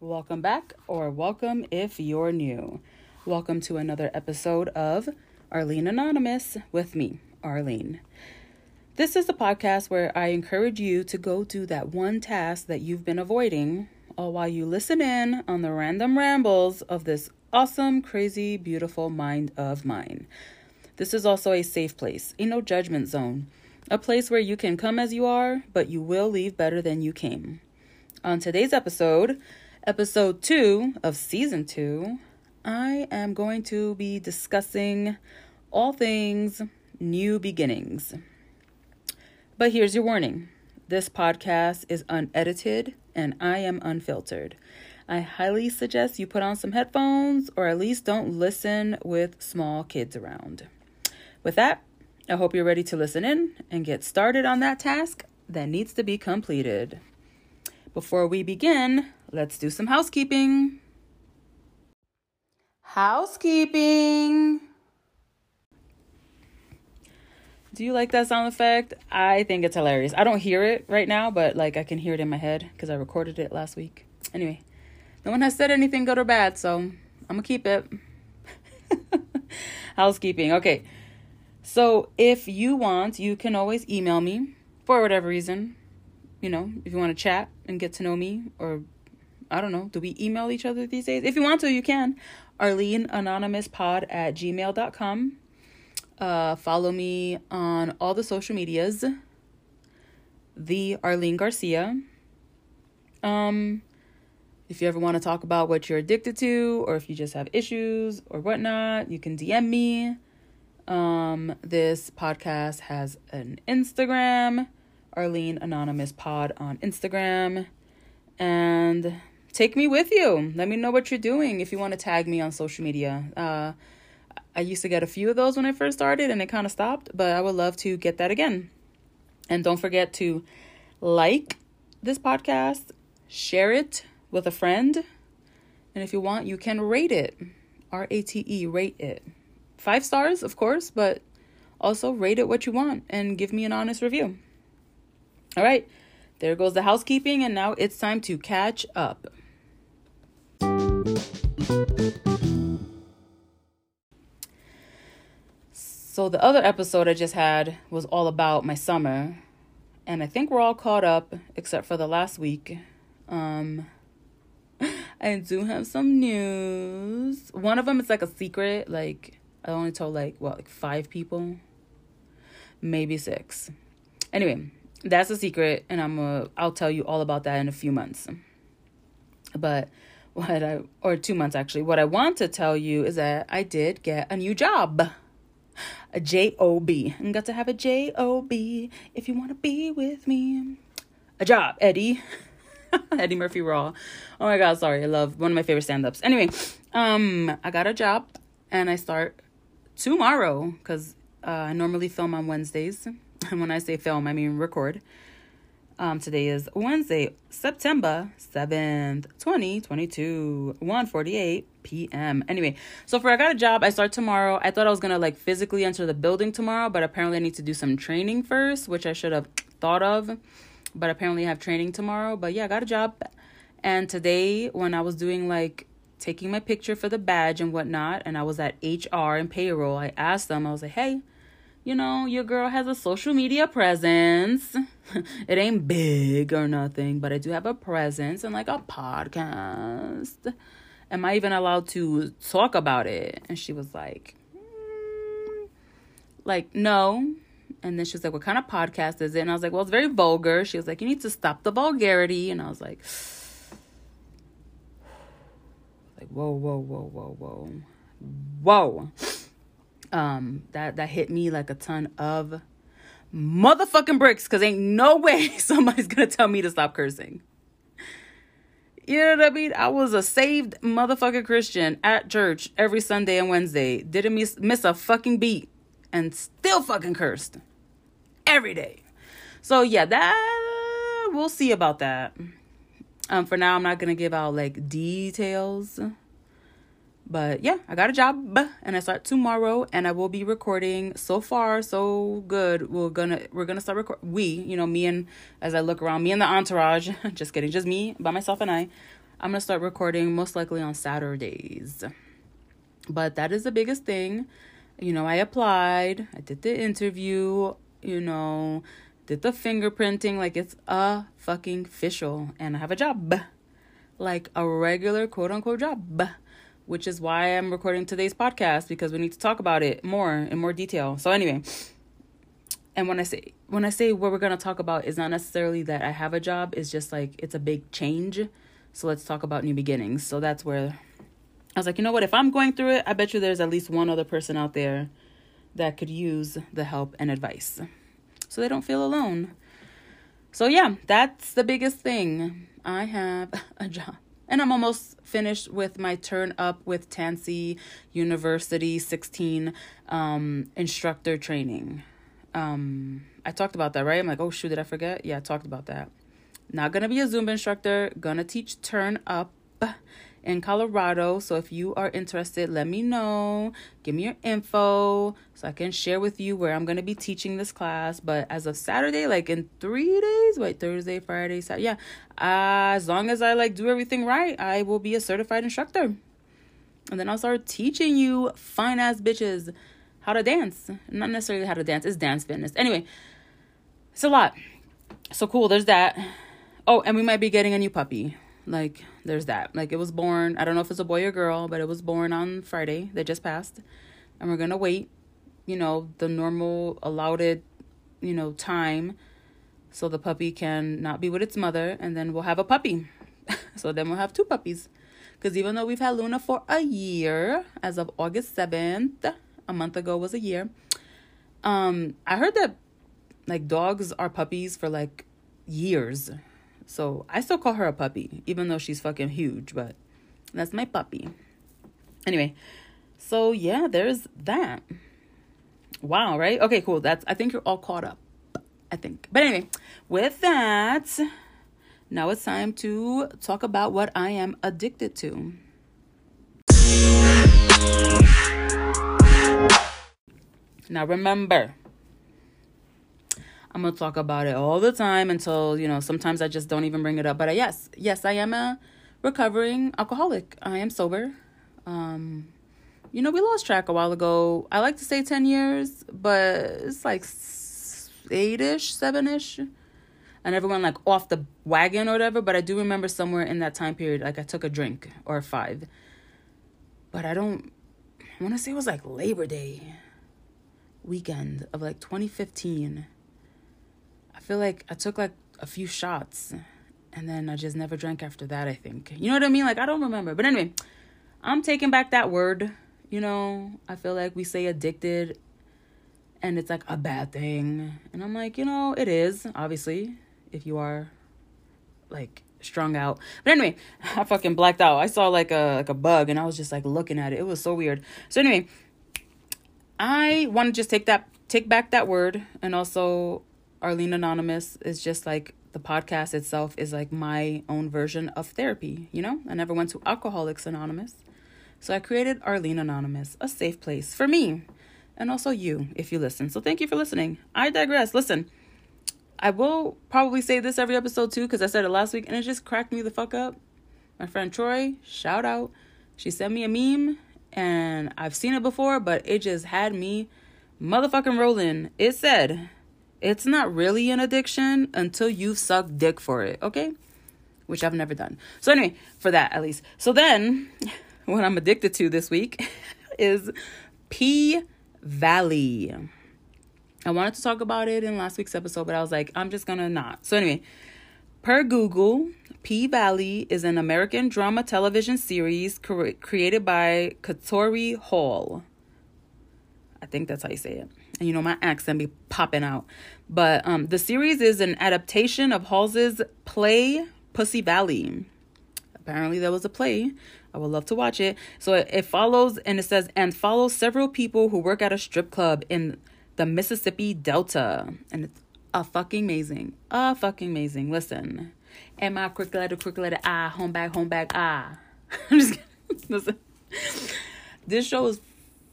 Welcome back, or welcome if you're new. Welcome to another episode of Arlene Anonymous with me, Arlene. This is a podcast where I encourage you to go do that one task that you've been avoiding, all while you listen in on the random rambles of this awesome, crazy, beautiful mind of mine. This is also a safe place, a no judgment zone, a place where you can come as you are, but you will leave better than you came. On today's episode, episode two of season two, I am going to be discussing all things new beginnings. But here's your warning this podcast is unedited and I am unfiltered. I highly suggest you put on some headphones or at least don't listen with small kids around. With that, I hope you're ready to listen in and get started on that task that needs to be completed. Before we begin, let's do some housekeeping. Housekeeping. Do you like that sound effect? I think it's hilarious. I don't hear it right now, but like I can hear it in my head because I recorded it last week. Anyway, no one has said anything good or bad, so I'm gonna keep it. Housekeeping. Okay. So if you want, you can always email me for whatever reason you know, if you want to chat and get to know me, or I don't know, do we email each other these days? If you want to, you can. Arlene Anonymous Pod at gmail.com. Uh, follow me on all the social medias. The Arlene Garcia. Um, if you ever want to talk about what you're addicted to, or if you just have issues or whatnot, you can DM me. Um, this podcast has an Instagram. Arlene Anonymous Pod on Instagram. And take me with you. Let me know what you're doing if you want to tag me on social media. Uh, I used to get a few of those when I first started and it kind of stopped, but I would love to get that again. And don't forget to like this podcast, share it with a friend, and if you want, you can rate it. R A T E, rate it. Five stars, of course, but also rate it what you want and give me an honest review. All right, there goes the housekeeping, and now it's time to catch up. So, the other episode I just had was all about my summer, and I think we're all caught up except for the last week. Um, I do have some news. One of them is like a secret. Like I only told like what, like five people, maybe six. Anyway, that's a secret and i'm uh, i'll tell you all about that in a few months. But what i or two months actually. What i want to tell you is that i did get a new job. A job and got to have a J O B if you want to be with me. A job eddie. Eddie murphy raw. Oh my god sorry i love one of my favorite stand-ups. Anyway um i got a job and i start tomorrow because uh, i normally film on wednesdays and when I say film, I mean record. Um, today is Wednesday, September 7th, 2022, 1:48 p.m. Anyway, so for I got a job, I start tomorrow. I thought I was gonna like physically enter the building tomorrow, but apparently I need to do some training first, which I should have thought of. But apparently I have training tomorrow. But yeah, I got a job. And today, when I was doing like taking my picture for the badge and whatnot, and I was at HR and payroll, I asked them, I was like, hey, you know, your girl has a social media presence. it ain't big or nothing, but I do have a presence and like a podcast. Am I even allowed to talk about it? And she was like, mm, like, no. And then she was like, what kind of podcast is it? And I was like, well, it's very vulgar. She was like, you need to stop the vulgarity. And I was like, like, whoa, whoa, whoa, whoa, whoa. Whoa um that that hit me like a ton of motherfucking bricks because ain't no way somebody's gonna tell me to stop cursing you know what I mean? I was a saved motherfucking Christian at church every Sunday and Wednesday. Didn't miss, miss a fucking beat and still fucking cursed every day. So yeah, that we'll see about that. Um, for now, I'm not gonna give out like details But yeah, I got a job and I start tomorrow and I will be recording so far so good. We're gonna we're gonna start record we, you know, me and as I look around, me and the entourage, just kidding, just me by myself and I. I'm gonna start recording most likely on Saturdays. But that is the biggest thing. You know, I applied, I did the interview, you know, did the fingerprinting like it's a fucking official and I have a job. Like a regular quote unquote job which is why I'm recording today's podcast because we need to talk about it more in more detail. So anyway, and when I say when I say what we're to talk about is not necessarily that I have a job, it's just like it's a big change. So let's talk about new beginnings. So that's where I was like, you know what, if I'm going through it, I bet you there's at least one other person out there that could use the help and advice. So they don't feel alone. So yeah, that's the biggest thing. I have a job. And I'm almost finished with my turn up with Tansy University 16 um, instructor training. Um, I talked about that, right? I'm like, oh shoot, did I forget? Yeah, I talked about that. Not gonna be a Zumba instructor, gonna teach turn up in Colorado. So if you are interested, let me know. Give me your info so I can share with you where I'm going to be teaching this class. But as of Saturday, like in three days, wait, Thursday, Friday, Saturday, yeah, uh, as long as I like do everything right, I will be a certified instructor. And then I'll start teaching you fine ass bitches how to dance. Not necessarily how to dance, it's dance fitness. Anyway, it's a lot. So cool, there's that. Oh, and we might be getting a new puppy. Like, there's that. Like, it was born, I don't know if it's a boy or girl, but it was born on Friday that just passed. And we're gonna wait, you know, the normal allowed you know, time so the puppy can not be with its mother, and then we'll have a puppy. so then we'll have two puppies. Because even though we've had Luna for a year, as of August 7th, a month ago was a year, um, I heard that like dogs are puppies for like years. So I still call her a puppy, even though she's fucking huge, but that's my puppy. Anyway, so yeah, there's that. Wow, right? Okay, cool. That's I think you're all caught up. I think. But anyway, with that, now it's time to talk about what I am addicted to. Now remember, I'm gonna talk about it all the time until you know. Sometimes I just don't even bring it up. But uh, yes, yes, I am a recovering alcoholic. I am sober. Um, you know, we lost track a while ago. I like to say ten years, but it's like eight ish, seven ish. And everyone like off the wagon or whatever. But I do remember somewhere in that time period, like I took a drink or five. But I don't. I want to say it was like Labor Day weekend of like 2015 feel like I took like a few shots and then I just never drank after that, I think. You know what I mean? Like, I don't remember. But anyway, I'm taking back that word. You know, I feel like we say addicted and it's like a bad thing. And I'm like, you know, it is, obviously, if you are like strung out. But anyway, I fucking blacked out. I saw like a like a bug and I was just like looking at it. It was so weird. So anyway, I want to just take that take back that word and also Arlene Anonymous is just like the podcast itself is like my own version of therapy, you know? I never went to Alcoholics Anonymous. So I created Arlene Anonymous, a safe place for me and also you if you listen. So thank you for listening. I digress. Listen, I will probably say this every episode too because I said it last week and it just cracked me the fuck up. My friend Troy, shout out. She sent me a meme and I've seen it before, but it just had me motherfucking rolling. It said, it's not really an addiction until you've sucked dick for it, okay? Which I've never done. So, anyway, for that at least. So, then what I'm addicted to this week is P Valley. I wanted to talk about it in last week's episode, but I was like, I'm just gonna not. So, anyway, per Google, P Valley is an American drama television series cre- created by Katori Hall. I think that's how you say it and you know my accent be popping out. But um, the series is an adaptation of Hall's play Pussy Valley. Apparently, there was a play. I would love to watch it. So it, it follows and it says and follows several people who work at a strip club in the Mississippi Delta, and it's a fucking amazing, a fucking amazing. Listen, am I quick letter, quick letter, ah, home back, home back, ah. I'm just kidding. Listen. this show is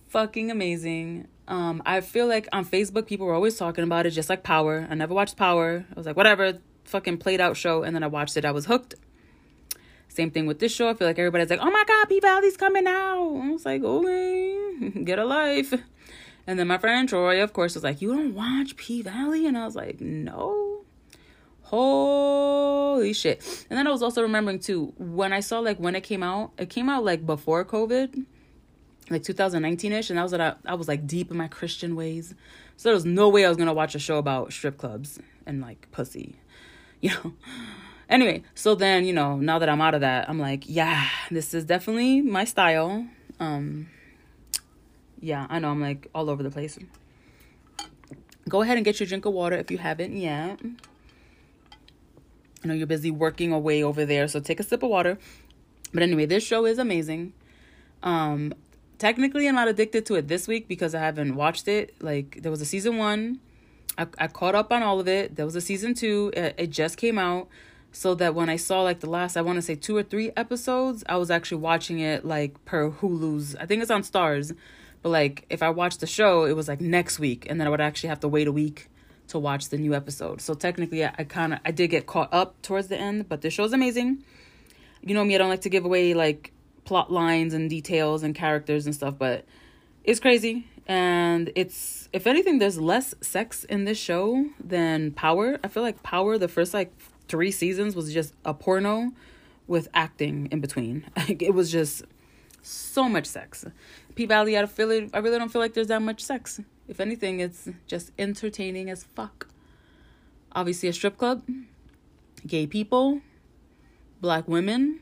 fucking amazing. Um, I feel like on Facebook people were always talking about it, just like Power. I never watched Power. I was like, whatever, fucking played out show, and then I watched it. I was hooked. Same thing with this show. I feel like everybody's like, oh my god, P Valley's coming out. I was like, okay, get a life. And then my friend Troy, of course, was like, you don't watch P Valley? And I was like, no. Holy shit. And then I was also remembering too, when I saw like when it came out, it came out like before COVID, like 2019ish, and that was I, I was like deep in my Christian ways. So there was no way I was gonna watch a show about strip clubs and like pussy. You know. Anyway, so then, you know, now that I'm out of that, I'm like, yeah, this is definitely my style. Um yeah, I know I'm like all over the place. Go ahead and get your drink of water if you haven't yet. I know you're busy working away over there, so take a sip of water. But anyway, this show is amazing. Um, technically, I'm not addicted to it this week because I haven't watched it. Like, there was a season one, I, I caught up on all of it. There was a season two, it, it just came out. So that when I saw like the last, I want to say two or three episodes, I was actually watching it like per Hulu's. I think it's on Starz, But like, if I watched the show, it was like next week, and then I would actually have to wait a week to watch the new episode. So technically, I, I kind of I did get caught up towards the end, but the show's amazing. You know me, I don't like to give away like plot lines and details and characters and stuff, but it's crazy and it's if anything there's less sex in this show than Power. I feel like Power the first like 3 seasons was just a porno with acting in between. Like it was just so much sex. P Valley, I feel it, I really don't feel like there's that much sex. If anything, it's just entertaining as fuck. Obviously, a strip club, gay people, black women,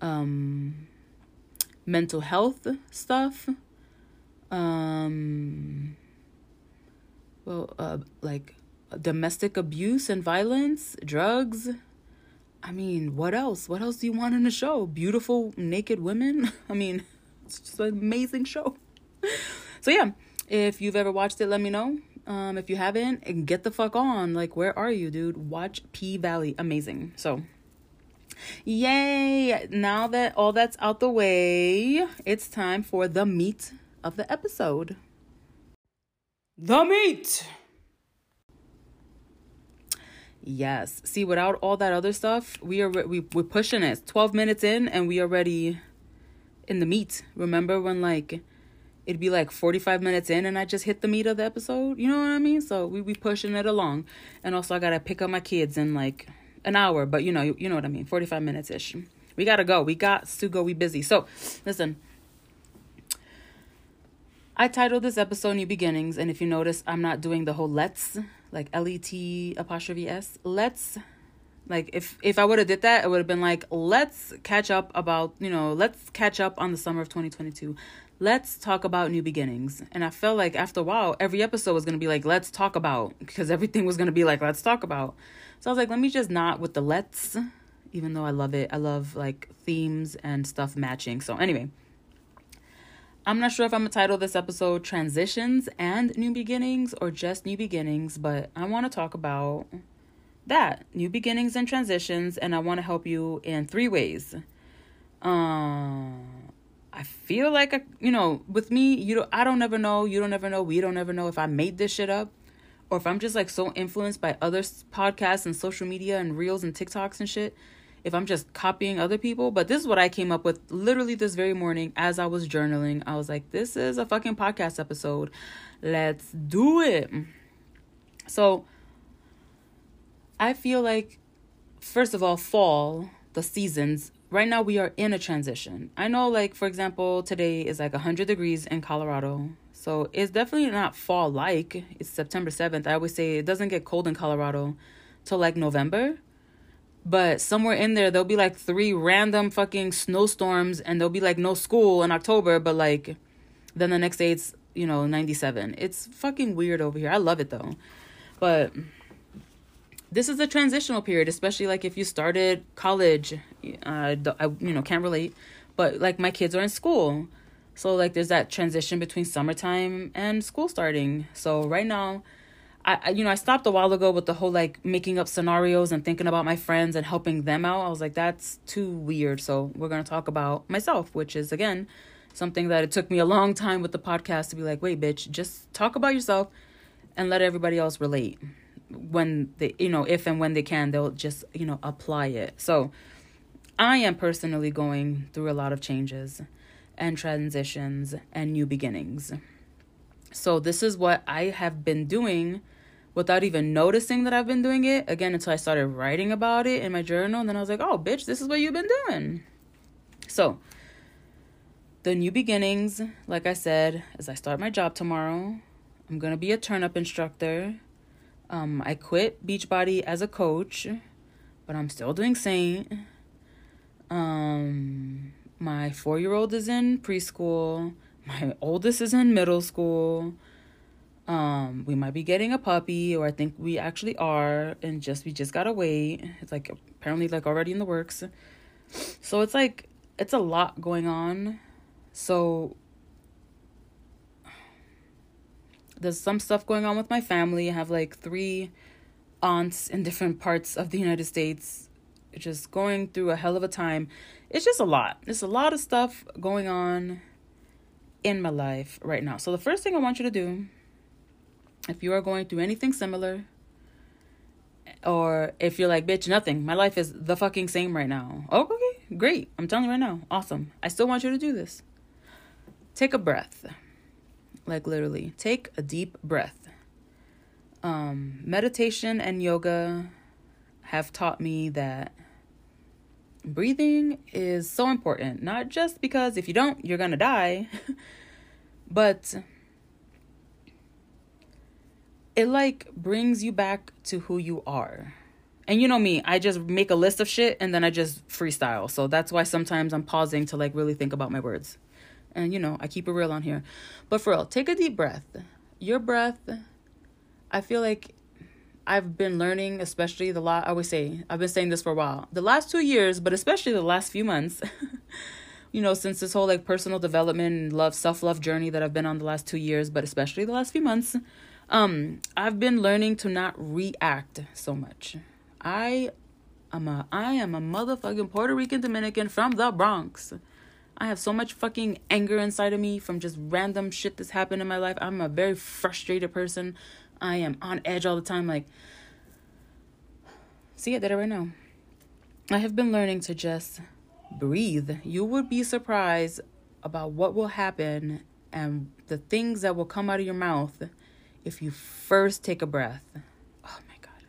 um, mental health stuff, um, well, uh, like domestic abuse and violence, drugs. I mean, what else? What else do you want in a show? Beautiful naked women? I mean, it's just an amazing show. so, yeah, if you've ever watched it, let me know. Um, if you haven't, get the fuck on. Like, where are you, dude? Watch P Valley. Amazing. So, yay! Now that all that's out the way, it's time for the meat of the episode. The meat! Yes. See, without all that other stuff, we are we we're pushing it. Twelve minutes in, and we already in the meat. Remember when like it'd be like 45 minutes in and I just hit the meat of the episode. You know what I mean? So we be pushing it along. And also I got to pick up my kids and like an hour, but you know, you, you know what I mean? 45 minutes ish. We got to go. We got to go. We busy. So, listen. I titled this episode New Beginnings, and if you notice, I'm not doing the whole let's, like L E T apostrophe S. Let's like if if I would have did that, it would have been like, let's catch up about, you know, let's catch up on the summer of 2022 let's talk about new beginnings. And I felt like after a while, every episode was going to be like, let's talk about, because everything was going to be like, let's talk about. So I was like, let me just not with the let's, even though I love it. I love like themes and stuff matching. So anyway, I'm not sure if I'm to title this episode Transitions and New Beginnings or just New Beginnings, but I want to talk about that new beginnings and transitions, and I want to help you in three ways. Um, I feel like I, you know, with me, you don't, I don't ever know, you don't ever know, we don't ever know if I made this shit up or if I'm just like so influenced by other podcasts and social media and reels and TikToks and shit. If I'm just copying other people, but this is what I came up with literally this very morning as I was journaling. I was like, this is a fucking podcast episode. Let's do it. So I feel like, first of all, fall, the seasons right now we are in a transition. I know like for example, today is like 100 degrees in Colorado. So it's definitely not fall like. It's September 7th. I always say it doesn't get cold in Colorado till like November. But somewhere in there there'll be like three random fucking snowstorms and there'll be like no school in October, but like then the next day it's, you know, 97. It's fucking weird over here. I love it though. But this is a transitional period, especially like if you started college. Uh, I you know can't relate, but like my kids are in school, so like there's that transition between summertime and school starting. So right now, I, you know, I stopped a while ago with the whole like making up scenarios and thinking about my friends and helping them out. I was like, that's too weird. So we're gonna talk about myself, which is again something that it took me a long time with the podcast to be like, wait, bitch, just talk about yourself and let everybody else relate. When they, you know, if and when they can, they'll just, you know, apply it. So I am personally going through a lot of changes and transitions and new beginnings. So this is what I have been doing without even noticing that I've been doing it again until I started writing about it in my journal. And then I was like, oh, bitch, this is what you've been doing. So, the new beginnings, like I said, as I start my job tomorrow, I'm going to be a turn up instructor. Um, I quit Beachbody as a coach, but I'm still doing Saint. Um, my four year old is in preschool. My oldest is in middle school. Um we might be getting a puppy or i think we actually are and just we just gotta wait. It's like apparently like already in the works. So it's like it's a lot going on. So there's some stuff going on with my family. I have like three aunts in different parts of the united states. Just going through a hell of a time it's just a lot there's a lot of stuff going on in my life right now so the first thing i want you to do if you are going through anything similar, or if you're like, bitch, nothing, my life is the fucking same right now. Okay, great. I'm telling you right now, awesome. I still want you to do this. Take a breath. Like literally, take a deep breath. Um, meditation and yoga have taught me that breathing is so important, not just because if you don't, you're gonna die, but it like brings you back to who you are. And you know me, I just make a list of shit and then I just freestyle. So that's why sometimes I'm pausing to like really think about my words. And you know, I keep it real on here. But for real, take a deep breath. Your breath, I feel like I've been learning, especially the last, I always say, I've been saying this for a while. The last two years, but especially the last few months, you know, since this whole like personal development, love, self love journey that I've been on the last two years, but especially the last few months, um, I've been learning to not react so much. I am a I am a motherfucking Puerto Rican Dominican from the Bronx. I have so much fucking anger inside of me from just random shit that's happened in my life. I'm a very frustrated person. I am on edge all the time. Like, see, I did it right now. I have been learning to just breathe. You would be surprised about what will happen and the things that will come out of your mouth if you first take a breath. Oh my God.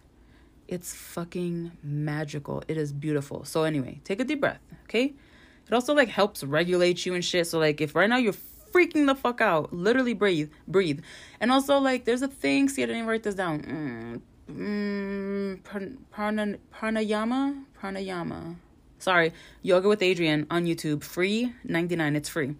It's fucking magical. It is beautiful. So, anyway, take a deep breath, okay? It also like helps regulate you and shit. So, like, if right now you're freaking the fuck out, literally breathe, breathe. And also, like, there's a thing, see, I didn't even write this down. Mm, mm, prana, pranayama? Pranayama. Sorry, Yoga with Adriene on YouTube. Free, 99. It's free.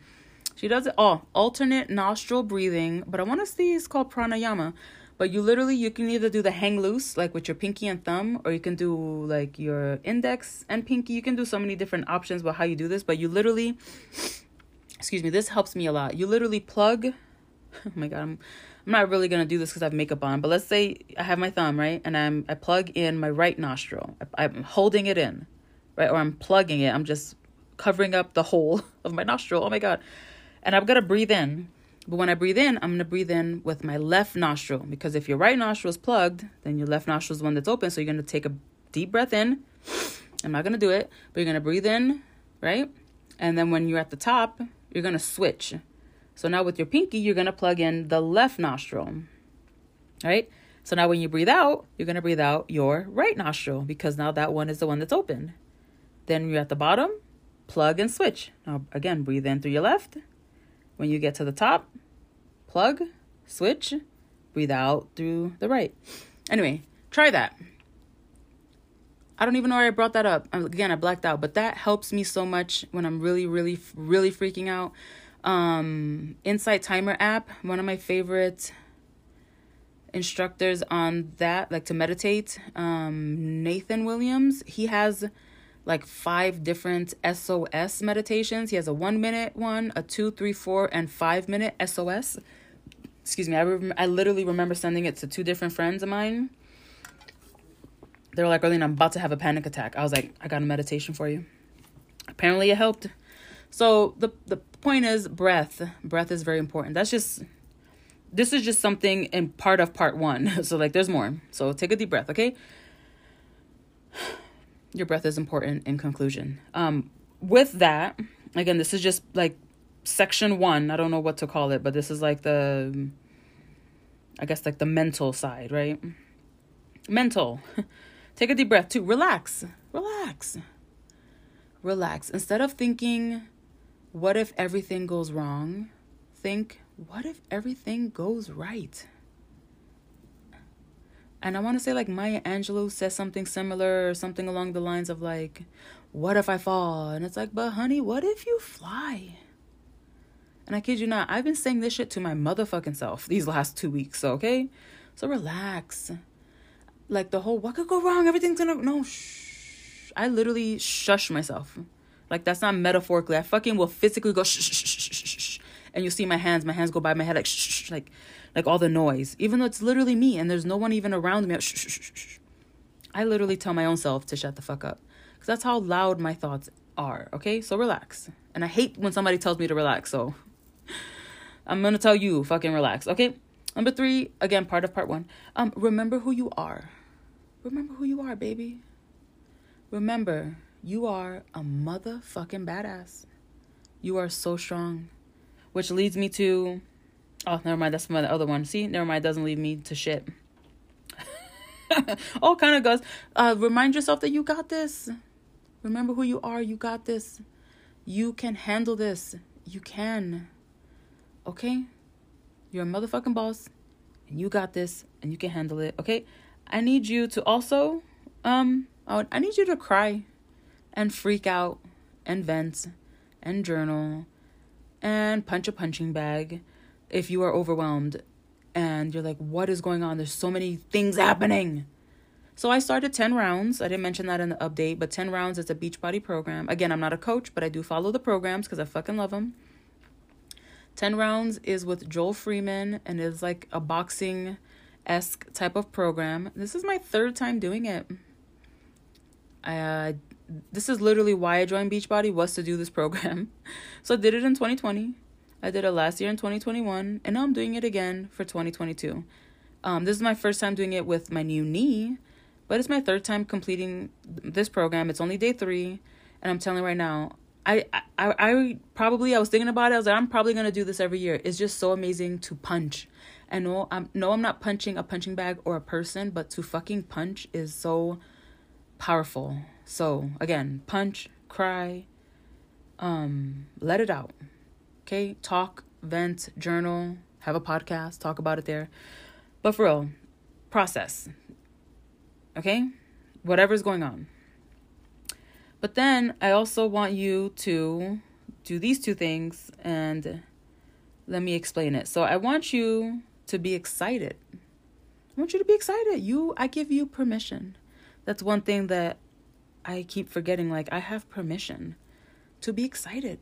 She does it all oh, alternate nostril breathing, but I want to see it's called pranayama. But you literally you can either do the hang loose like with your pinky and thumb, or you can do like your index and pinky. You can do so many different options about how you do this, but you literally, excuse me, this helps me a lot. You literally plug. Oh my god, I'm I'm not really gonna do this because I have makeup on, but let's say I have my thumb right, and I'm I plug in my right nostril. I, I'm holding it in, right, or I'm plugging it. I'm just covering up the hole of my nostril. Oh my god and I'm gonna breathe in. But when I breathe in, I'm gonna breathe in with my left nostril because if your right nostril is plugged, then your left nostril is the one that's open. So you're gonna take a deep breath in. I'm not gonna do it, but you're gonna breathe in, right? And then when you're at the top, you're gonna switch. So now with your pinky, you're gonna plug in the left nostril, right? So now when you breathe out, you're gonna breathe out your right nostril because now that one is the one that's open. Then you're at the bottom, plug and switch. Now again, breathe in through your left, when you get to the top, plug, switch, breathe out through the right. Anyway, try that. I don't even know why I brought that up. Again, I blacked out, but that helps me so much when I'm really, really, really freaking out. Um, Insight Timer app, one of my favorite instructors on that, like to meditate. Um, Nathan Williams, he has like five different SOS meditations. He has a one minute one, a two, three, four, and five minute SOS. excuse me, I, rem- I literally remember sending it to two different friends of mine. They were like, Arlene, I'm about to have a panic attack. I was like, I got a meditation for you. Apparently, it helped. So the the point is, breath. Breath is very important. That's just. This is just something in part of part one. So like, there's more. So take a deep breath, okay? Your breath is important. In conclusion, um, with that, again, this is just like section one. I don't know what to call it, but this is like the, I guess, like the mental side, right? Mental. Take a deep breath too. Relax. Relax. Relax. Instead of thinking, what if everything goes wrong? Think, what if everything goes right? And I want to say, like, Maya Angelou says something similar or something along the lines of, like, what if I fall? And it's like, but honey, what if you fly? And I kid you not, I've been saying this shit to my motherfucking self these last two weeks, okay? So relax. Like the whole, what could go wrong? Everything's gonna, no, shh. I literally shush myself. Like that's not metaphorically. I fucking will physically go shh, shh, shh, shh, shh, and you'll see my hands. My hands go by my head like shh, shh, like, like all the noise. Even though it's literally me and there's no one even around me. Shh, shh, shh, shh. I literally tell my own self to shut the fuck up, because that's how loud my thoughts are. Okay, so relax. And I hate when somebody tells me to relax. So I'm gonna tell you, fucking relax, okay? Number three, again, part of part one. Um, remember who you are. Remember who you are, baby. Remember, you are a motherfucking badass. You are so strong. Which leads me to oh, never mind, that's my other one. See, never mind, doesn't lead me to shit. All kind of goes. Uh, remind yourself that you got this. Remember who you are. You got this. You can handle this. You can. Okay? You're a motherfucking boss and you got this and you can handle it. Okay? I need you to also um I, I need you to cry and freak out and vent and journal and punch a punching bag if you are overwhelmed and you're like what is going on? There's so many things happening. So I started 10 rounds. I didn't mention that in the update, but 10 rounds is a Beachbody program. Again, I'm not a coach, but I do follow the programs because I fucking love them. 10 rounds is with Joel Freeman and is like a boxing esque type of program. This is my third time doing it. Uh, this is literally why I joined Beachbody was to do this program. So I did it in 2020. I did it last year in 2021, and now I'm doing it again for 2022. Um, this is my first time doing it with my new knee, but it's my third time completing this program. It's only day three, and I'm telling you right now, I, I I probably I was thinking about it. I was like, I'm probably gonna do this every year. It's just so amazing to punch. And no, I'm no, I'm not punching a punching bag or a person, but to fucking punch is so powerful. So again, punch, cry, um, let it out. Okay, talk, vent, journal, have a podcast, talk about it there. But for real, process. Okay, whatever's going on. But then I also want you to do these two things and let me explain it. So I want you to be excited. I want you to be excited. You I give you permission. That's one thing that I keep forgetting like I have permission to be excited.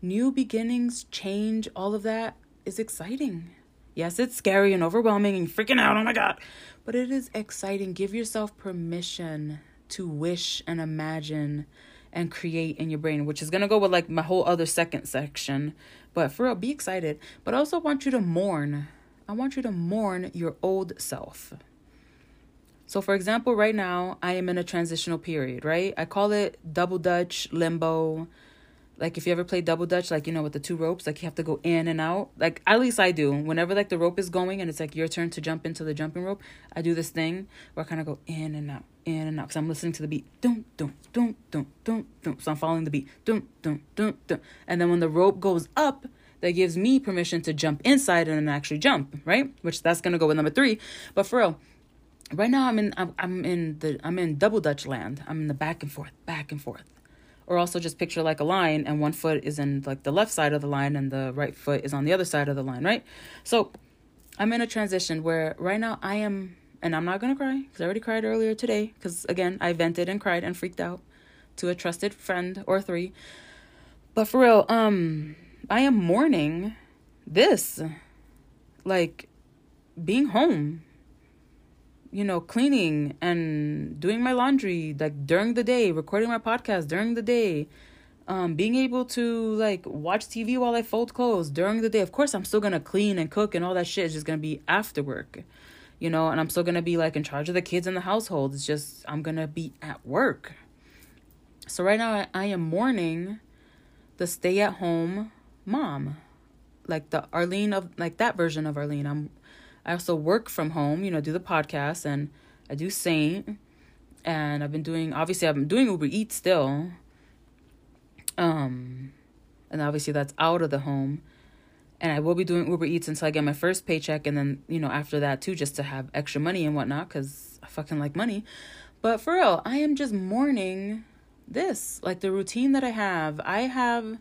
New beginnings, change, all of that is exciting. Yes, it's scary and overwhelming and freaking out. Oh my god. But it is exciting. Give yourself permission to wish and imagine and create in your brain, which is gonna go with like my whole other second section. But for real, be excited. But I also want you to mourn. I want you to mourn your old self. So, for example, right now I am in a transitional period, right? I call it double dutch, limbo, like if you ever play double dutch like you know with the two ropes like you have to go in and out. Like at least i do. Whenever like the rope is going and it's like your turn to jump into the jumping rope i do this thing where i kind of go in and out in and out because i'm listening to the beat. Dum dum dum dum dum dum so i'm following the beat. Dum dum dum dum and then when the rope goes up that gives me permission to jump inside and actually jump right which that's gonna go with number three but for real right now i'm in I'm, I'm in the i'm in double dutch land i'm in the back and forth back and forth or also just picture like a line and one foot is in like the left side of the line and the right foot is on the other side of the line, right? So I'm in a transition where right now I am, and I'm not gonna cry because I already cried earlier today because again I vented and cried and freaked out to a trusted friend or three. But for real, um, I am mourning this. like being home you know, cleaning and doing my laundry like during the day, recording my podcast during the day, um, being able to like watch TV while I fold clothes during the day. Of course, I'm still gonna clean and cook and all that shit is just gonna be after work, you know, and I'm still gonna be like in charge of the kids in the household. It's just I'm gonna be at work. So right now I, I am mourning the stay at home mom, like the Arlene of like that version of Arlene. I'm I also work from home, you know, do the podcast and I do Saint and I've been doing obviously I've been doing Uber Eats still. Um and obviously that's out of the home. And I will be doing Uber Eats until I get my first paycheck and then, you know, after that too, just to have extra money and whatnot, because I fucking like money. But for real, I am just mourning this. Like the routine that I have. I have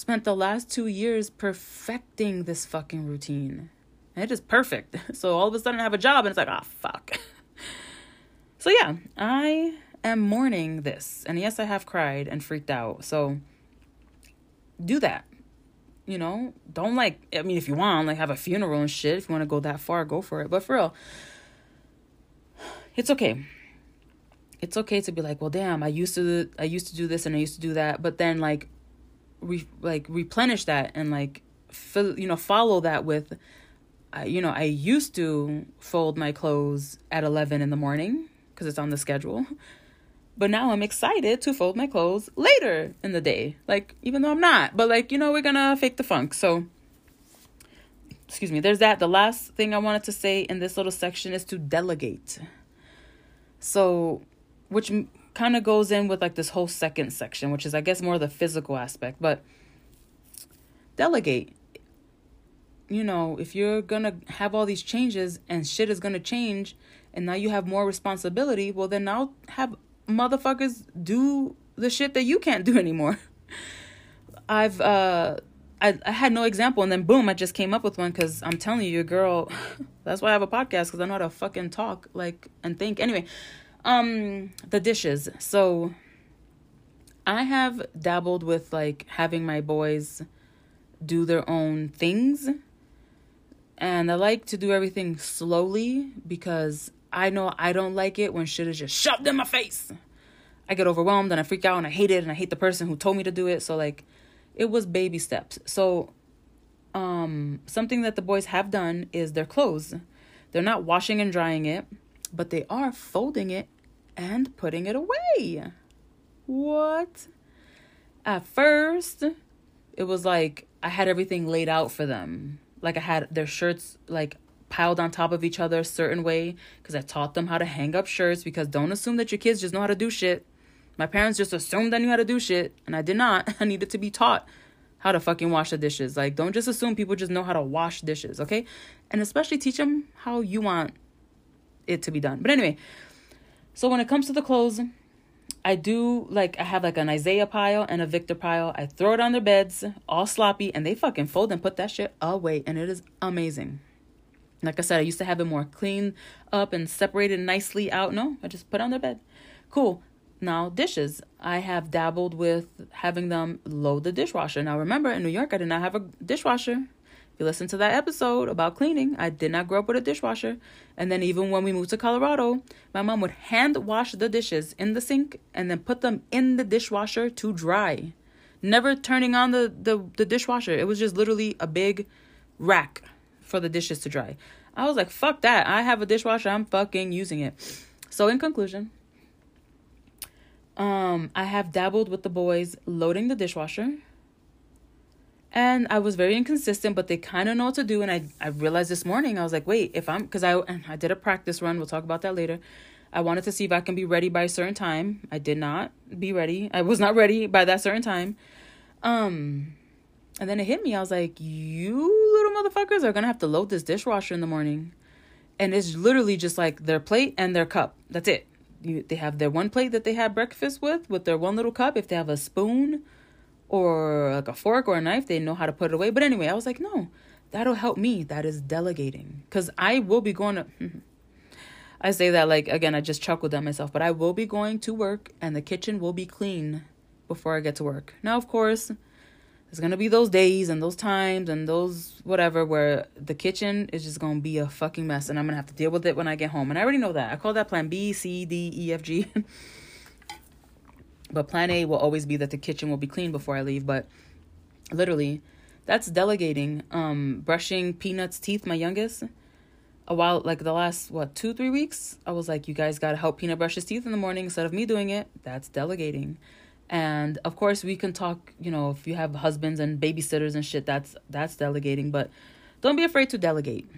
spent the last two years perfecting this fucking routine. It is perfect. So all of a sudden I have a job and it's like, ah, oh, fuck. so yeah, I am mourning this. And yes, I have cried and freaked out. So do that. You know, don't like, I mean, if you want, like have a funeral and shit. If you want to go that far, go for it. But for real, it's okay. It's okay to be like, well, damn, I used to, I used to do this and I used to do that. But then like, re, like replenish that and like, fill, you know, follow that with I, you know, I used to fold my clothes at 11 in the morning because it's on the schedule. But now I'm excited to fold my clothes later in the day. Like, even though I'm not, but like, you know, we're gonna fake the funk. So, excuse me, there's that. The last thing I wanted to say in this little section is to delegate. So, which kind of goes in with like this whole second section, which is, I guess, more the physical aspect, but delegate you know, if you're gonna have all these changes and shit is gonna change and now you have more responsibility, well then I'll have motherfuckers do the shit that you can't do anymore. I've uh I, I had no example and then boom I just came up with one because I'm telling you your girl that's why I have a podcast because I know how to fucking talk like and think anyway um the dishes so I have dabbled with like having my boys do their own things and I like to do everything slowly because I know I don't like it when shit is just shoved in my face. I get overwhelmed and I freak out and I hate it and I hate the person who told me to do it. So like it was baby steps. So um something that the boys have done is their clothes. They're not washing and drying it, but they are folding it and putting it away. What? At first, it was like I had everything laid out for them like I had their shirts like piled on top of each other a certain way because I taught them how to hang up shirts because don't assume that your kids just know how to do shit. My parents just assumed I knew how to do shit and I did not. I needed to be taught how to fucking wash the dishes. Like don't just assume people just know how to wash dishes, okay? And especially teach them how you want it to be done. But anyway, so when it comes to the clothes, I do like I have like an Isaiah pile and a Victor pile. I throw it on their beds, all sloppy, and they fucking fold and put that shit away, and it is amazing. Like I said, I used to have it more clean up and separated nicely out. No, I just put on their bed. Cool. Now dishes. I have dabbled with having them load the dishwasher. Now remember, in New York, I did not have a dishwasher you listen to that episode about cleaning, I did not grow up with a dishwasher. And then even when we moved to Colorado, my mom would hand wash the dishes in the sink and then put them in the dishwasher to dry. Never turning on the, the, the dishwasher. It was just literally a big rack for the dishes to dry. I was like, fuck that. I have a dishwasher. I'm fucking using it. So in conclusion, um, I have dabbled with the boys loading the dishwasher and I was very inconsistent, but they kind of know what to do. And I, I realized this morning, I was like, wait, if I'm, because I, I did a practice run, we'll talk about that later. I wanted to see if I can be ready by a certain time. I did not be ready. I was not ready by that certain time. Um, and then it hit me. I was like, you little motherfuckers are going to have to load this dishwasher in the morning. And it's literally just like their plate and their cup. That's it. You, they have their one plate that they had breakfast with, with their one little cup. If they have a spoon, or like a fork or a knife, they know how to put it away. But anyway, I was like, no, that'll help me. That is delegating. Because I will be going to. Mm-hmm. I say that like, again, I just chuckled at myself, but I will be going to work and the kitchen will be clean before I get to work. Now, of course, there's gonna be those days and those times and those whatever where the kitchen is just gonna be a fucking mess and I'm gonna have to deal with it when I get home. And I already know that. I call that plan B, C, D, E, F, G. but plan A will always be that the kitchen will be clean before I leave. But literally, that's delegating. Um, brushing Peanut's teeth, my youngest. A while, like the last what two, three weeks, I was like, you guys gotta help Peanut brush his teeth in the morning instead of me doing it. That's delegating and of course we can talk you know if you have husbands and babysitters and shit that's that's delegating but don't be afraid to delegate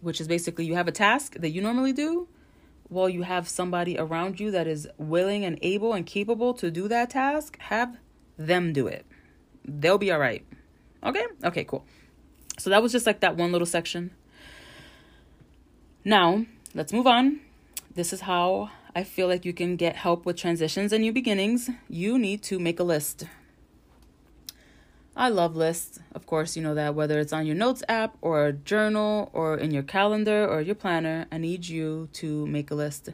which is basically you have a task that you normally do well you have somebody around you that is willing and able and capable to do that task? Have them do it. They'll be all right okay? Okay cool. So that was just like that one little section. Now let's move on. This is how I feel like you can get help with transitions and new beginnings, you need to make a list. I love lists. Of course, you know that whether it's on your notes app or a journal or in your calendar or your planner, I need you to make a list.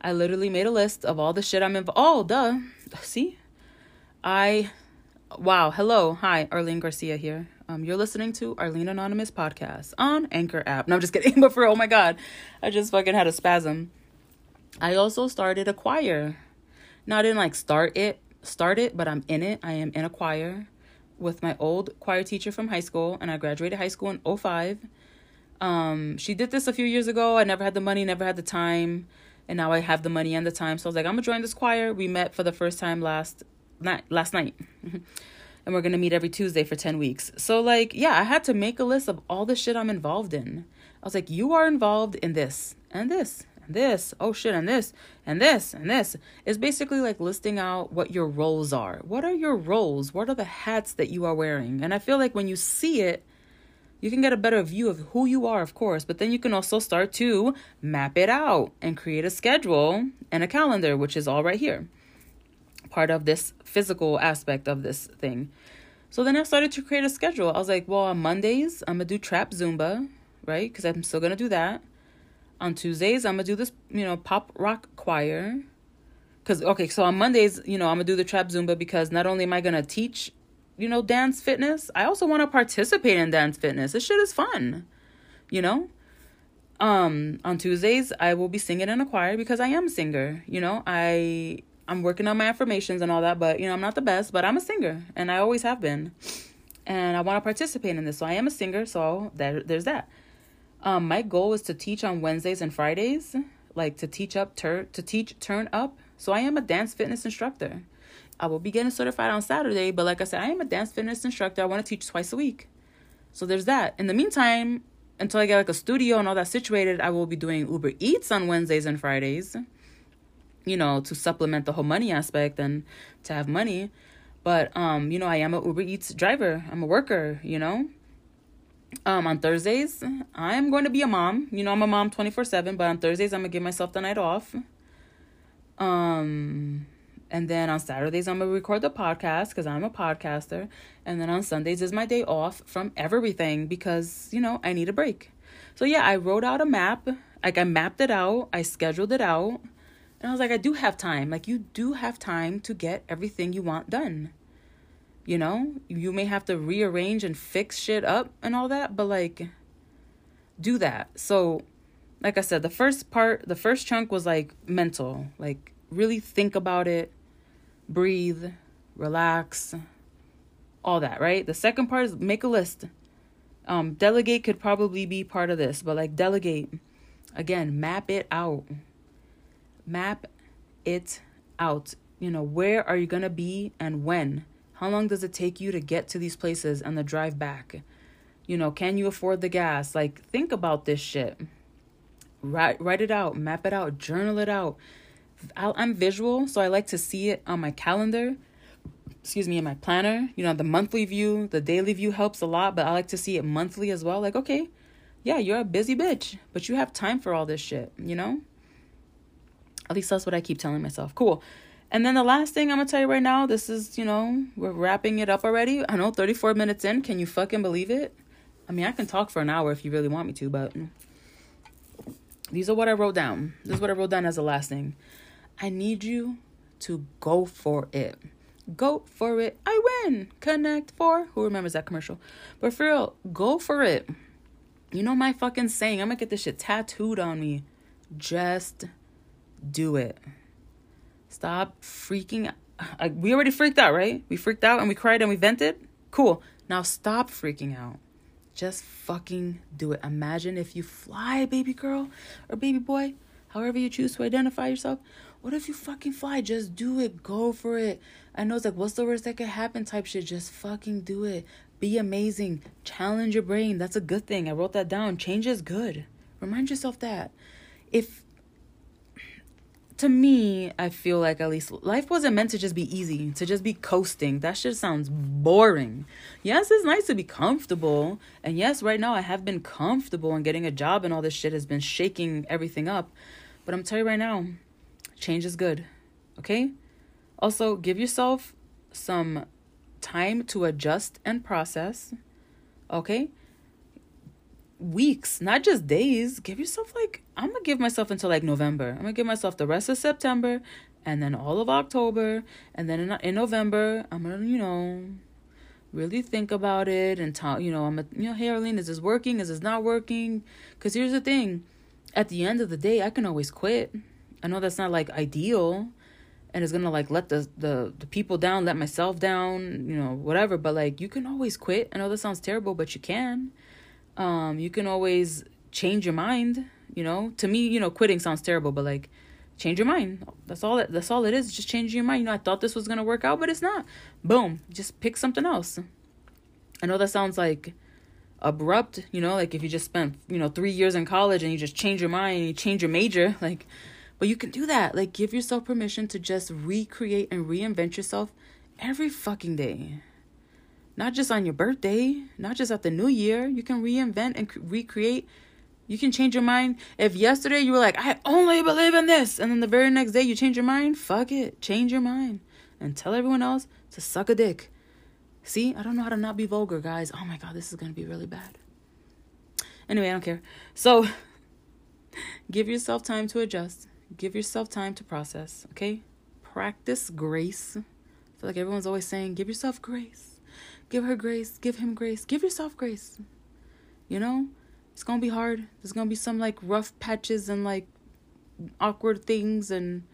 I literally made a list of all the shit I'm involved. Oh, duh. See? I wow, hello. Hi, Arlene Garcia here. Um, you're listening to Arlene Anonymous podcast on Anchor app. No, I'm just kidding, but for oh my god, I just fucking had a spasm. I also started a choir. Now I didn't like start it, start it, but I'm in it. I am in a choir with my old choir teacher from high school, and I graduated high school in 05. Um, she did this a few years ago. I never had the money, never had the time, and now I have the money and the time. So I was like, I'm gonna join this choir. We met for the first time last night. Last night. and we're gonna meet every Tuesday for 10 weeks. So, like, yeah, I had to make a list of all the shit I'm involved in. I was like, you are involved in this and this this, oh shit, and this, and this, and this. It's basically like listing out what your roles are. What are your roles? What are the hats that you are wearing? And I feel like when you see it, you can get a better view of who you are, of course, but then you can also start to map it out and create a schedule and a calendar, which is all right here. Part of this physical aspect of this thing. So then I started to create a schedule. I was like, well, on Mondays, I'm gonna do trap Zumba, right? Because I'm still gonna do that on Tuesdays, I'm gonna do this, you know, pop rock choir. Cause okay, so on Mondays, you know, I'm gonna do the trap Zumba because not only am I gonna teach, you know, dance fitness, I also want to participate in dance fitness. This shit is fun, you know. Um, on Tuesdays, I will be singing in a choir because I am a singer. You know, I I'm working on my affirmations and all that, but you know, I'm not the best, but I'm a singer and I always have been. And I want to participate in this. So I am a singer, so there there's that. Um, my goal is to teach on Wednesdays and Fridays, like to teach up turn to teach turn up. So I am a dance fitness instructor. I will be getting certified on Saturday, but like I said, I am a dance fitness instructor. I want to teach twice a week. So there's that. In the meantime, until I get like a studio and all that situated, I will be doing Uber Eats on Wednesdays and Fridays. You know, to supplement the whole money aspect and to have money. But um, you know, I am a Uber Eats driver. I'm a worker, you know um on thursdays i'm going to be a mom. You know i'm a mom 24 7 but on thursdays i'm gonna give myself the night off. Um and then on saturdays i'm gonna record the podcast because i'm a podcaster. And then on sundays is my day off from everything because you know i need a break. So yeah i wrote out a map. Like i mapped it out. I scheduled it out. And i was like i do have time. Like you do have time to get everything you want done you know you may have to rearrange and fix shit up and all that but like do that. So like i said the first part the first chunk was like mental. Like really think about it breathe relax all that right? The second part is make a list. Um delegate could probably be part of this but like delegate. Again map it out. Map it out. You know where are you going to be and when how long does it take you to get to these places and the drive back? You know, can you afford the gas? Like, think about this shit. Write, write it out, map it out, journal it out. I'm visual, so I like to see it on my calendar. Excuse me, in my planner. You know, the monthly view, the daily view helps a lot, but I like to see it monthly as well. Like, okay, yeah, you're a busy bitch, but you have time for all this shit, you know? At least that's what I keep telling myself. Cool. And then the last thing I'm gonna tell you right now, this is, you know, we're wrapping it up already. I know 34 minutes in. Can you fucking believe it? I mean, I can talk for an hour if you really want me to, but these are what I wrote down. This is what I wrote down as the last thing. I need you to go for it. Go for it. I win. Connect Four. Who remembers that commercial? But for real, go for it. You know my fucking saying. I'm gonna get this shit tattooed on me. Just do it. Stop freaking out. Uh, uh, we already freaked out, right? We freaked out and we cried and we vented. Cool. Now stop freaking out. Just fucking do it. Imagine if you fly, baby girl or baby boy, however you choose to identify yourself. What if you fucking fly? Just do it. Go for it. I know it's like, what's the worst that could happen type shit. Just fucking do it. Be amazing. Challenge your brain. That's a good thing. I wrote that down. Change is good. Remind yourself that. If to me, I feel like at least life wasn't meant to just be easy, to just be coasting. That shit sounds boring. Yes, it's nice to be comfortable. And yes, right now I have been comfortable and getting a job and all this shit has been shaking everything up. But I'm telling you right now, change is good. Okay? Also, give yourself some time to adjust and process. Okay? Weeks, not just days. Give yourself like I'm gonna give myself until like November. I'm gonna give myself the rest of September and then all of October and then in, in November I'm gonna you know really think about it and talk. You know I'm a, you know hey Arlene, is this working? Is this not working? Because here's the thing, at the end of the day, I can always quit. I know that's not like ideal. And it's gonna like let the, the the people down, let myself down, you know, whatever. But like you can always quit. I know that sounds terrible, but you can um, you can always change your mind. You know, to me, you know, quitting sounds terrible, but like, change your mind. That's all. It, that's all it is. Just changing your mind. You know, I thought this was gonna work out, but it's not. Boom. Just pick something else. I know that sounds like abrupt. You know, like if you just spent you know three years in college and you just change your mind and you change your major, like. But you can do that. Like, give yourself permission to just recreate and reinvent yourself every fucking day not just on your birthday, not just at the new year. You can reinvent and recreate. You can change your mind. If yesterday you were like, I only believe in this, and then the very next day you change your mind, fuck it. Change your mind and tell everyone else to suck a dick. See, I don't know how to not be vulgar, guys. Oh my god, this is gonna be really bad. Anyway, I don't care. So, give yourself time to adjust. Give yourself time to process, okay? Practice grace. I feel like everyone's always saying, give yourself grace. Give her grace. Give him grace. Give yourself grace. You know, it's gonna be hard. There's gonna be some like rough patches and like awkward things, and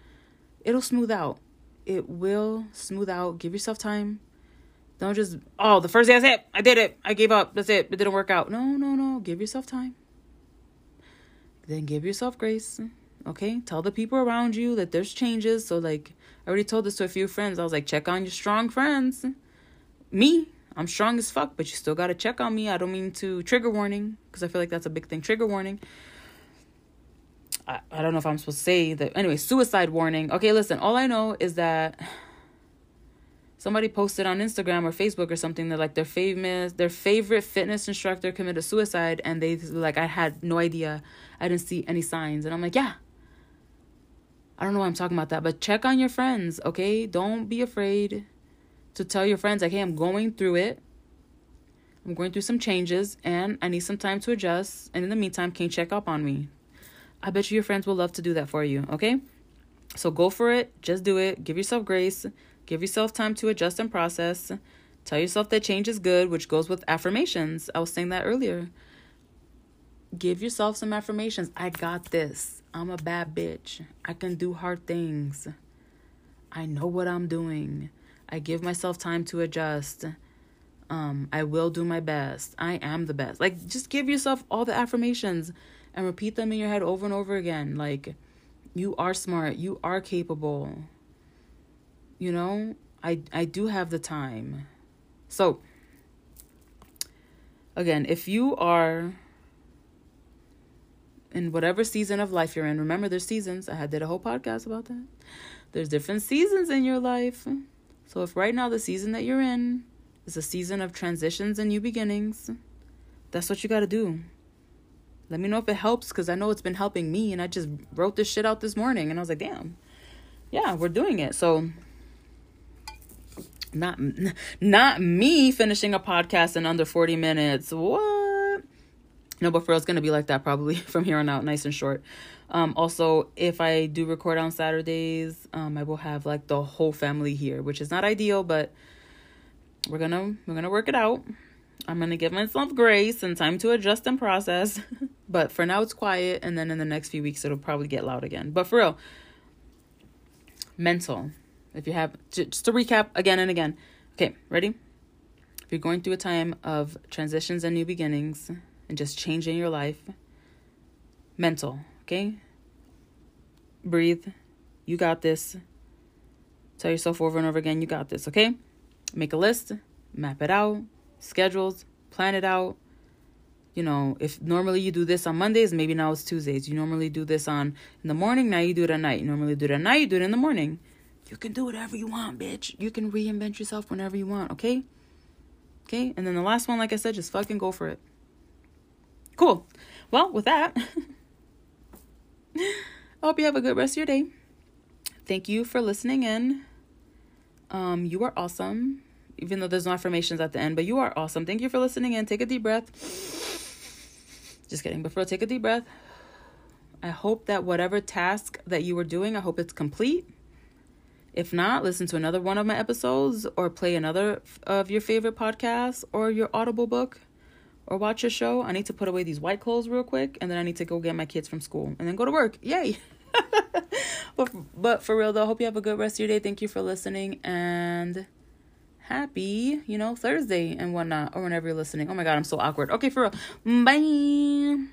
it'll smooth out. It will smooth out. Give yourself time. Don't just, oh, the first day I said, I did it. I gave up. That's it. It didn't work out. No, no, no. Give yourself time. Then give yourself grace. Okay? Tell the people around you that there's changes. So, like, I already told this to a few friends. I was like, check on your strong friends. Me, I'm strong as fuck, but you still gotta check on me. I don't mean to trigger warning because I feel like that's a big thing. Trigger warning. I, I don't know if I'm supposed to say that. Anyway, suicide warning. Okay, listen, all I know is that somebody posted on Instagram or Facebook or something that like their famous their favorite fitness instructor committed suicide and they like I had no idea. I didn't see any signs. And I'm like, yeah. I don't know why I'm talking about that, but check on your friends, okay? Don't be afraid to tell your friends like, hey, I'm going through it. I'm going through some changes and I need some time to adjust. And in the meantime, can you check up on me? I bet you your friends will love to do that for you, okay? So go for it. Just do it. Give yourself grace. Give yourself time to adjust and process. Tell yourself that change is good, which goes with affirmations. I was saying that earlier. Give yourself some affirmations. I got this. I'm a bad bitch. I can do hard things. I know what I'm doing. I give myself time to adjust. Um, I will do my best. I am the best. Like, just give yourself all the affirmations and repeat them in your head over and over again. Like, you are smart. You are capable. You know, I I do have the time. So, again, if you are in whatever season of life you're in, remember there's seasons. I did a whole podcast about that. There's different seasons in your life. So, if right now the season that you're in is a season of transitions and new beginnings, that's what you got to do. Let me know if it helps because I know it's been helping me. And I just wrote this shit out this morning and I was like, damn, yeah, we're doing it. So, not not me finishing a podcast in under 40 minutes. What? No, but for real, it's gonna be like that probably from here on out, nice and short. Um, also, if I do record on Saturdays, um, I will have like the whole family here, which is not ideal, but we're gonna we're gonna work it out. I'm gonna give myself grace and time to adjust and process. but for now, it's quiet, and then in the next few weeks, it'll probably get loud again. But for real, mental. If you have just to recap again and again. Okay, ready? If you're going through a time of transitions and new beginnings and just changing your life, mental, okay? Breathe. You got this. Tell yourself over and over again, you got this, okay? Make a list, map it out, schedules, plan it out. You know, if normally you do this on Mondays, maybe now it's Tuesdays. You normally do this on in the morning, now you do it at night. You normally do it at night, you do it in the morning. You can do whatever you want, bitch. You can reinvent yourself whenever you want, okay? Okay? And then the last one, like I said, just fucking go for it. Cool. Well, with that, I hope you have a good rest of your day. Thank you for listening in. Um, you are awesome even though there's no affirmations at the end, but you are awesome. Thank you for listening in. Take a deep breath. Just kidding. Before take a deep breath. I hope that whatever task that you were doing, I hope it's complete. If not, listen to another one of my episodes or play another of your favorite podcasts or your Audible book or watch a show. I need to put away these white clothes real quick and then I need to go get my kids from school and then go to work. Yay. but but for real though, hope you have a good rest of your day. Thank you for listening and happy, you know, Thursday and whatnot, or whenever you're listening. Oh my God, I'm so awkward. Okay, for real. Bye.